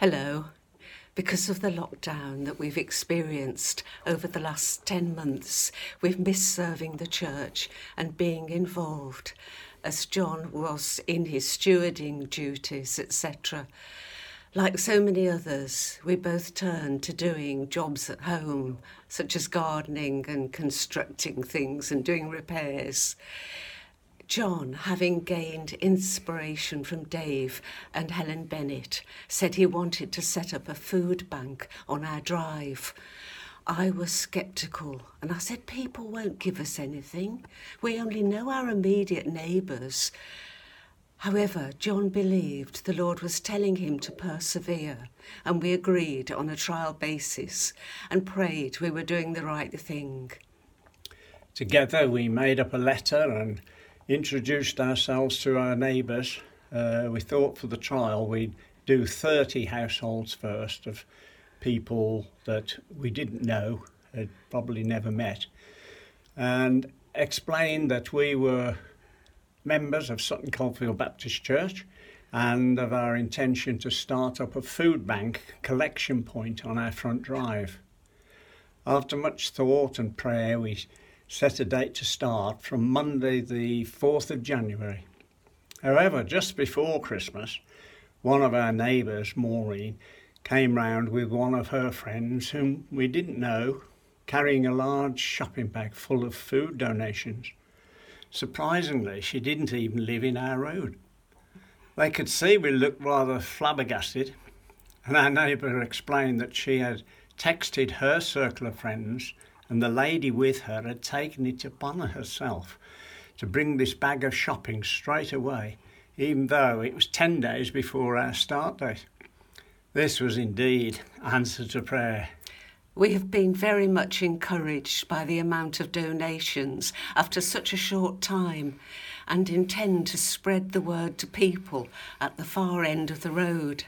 Hello. Because of the lockdown that we've experienced over the last 10 months, we've missed serving the church and being involved as John was in his stewarding duties, etc. Like so many others, we both turned to doing jobs at home, such as gardening and constructing things and doing repairs. John, having gained inspiration from Dave and Helen Bennett, said he wanted to set up a food bank on our drive. I was sceptical and I said, People won't give us anything. We only know our immediate neighbours. However, John believed the Lord was telling him to persevere, and we agreed on a trial basis and prayed we were doing the right thing. Together, we made up a letter and introduced ourselves to our neighbours. Uh, we thought for the trial we'd do 30 households first of people that we didn't know, had probably never met, and explained that we were members of Sutton Coldfield Baptist Church and of our intention to start up a food bank collection point on our front drive. After much thought and prayer, we set a date to start from Monday, the 4th of January. However, just before Christmas, one of our neighbours, Maureen, came round with one of her friends whom we didn't know, carrying a large shopping bag full of food donations. Surprisingly, she didn't even live in our road. They could see we looked rather flabbergasted, and our neighbour explained that she had texted her circle of friends and the lady with her had taken it upon herself to bring this bag of shopping straight away, even though it was 10 days before our start date. This was indeed answer to prayer. We have been very much encouraged by the amount of donations after such a short time and intend to spread the word to people at the far end of the road.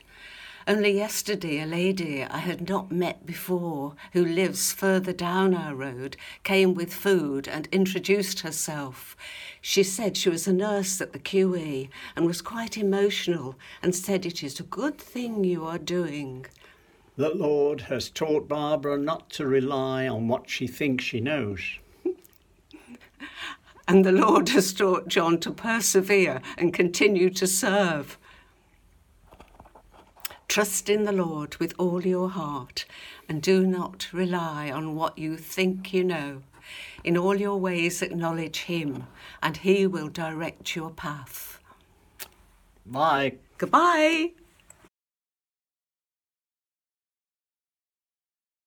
Only yesterday, a lady I had not met before, who lives further down our road, came with food and introduced herself. She said she was a nurse at the QE and was quite emotional and said, It is a good thing you are doing. The Lord has taught Barbara not to rely on what she thinks she knows. and the Lord has taught John to persevere and continue to serve. Trust in the Lord with all your heart and do not rely on what you think you know. In all your ways, acknowledge Him, and He will direct your path. Bye. Goodbye.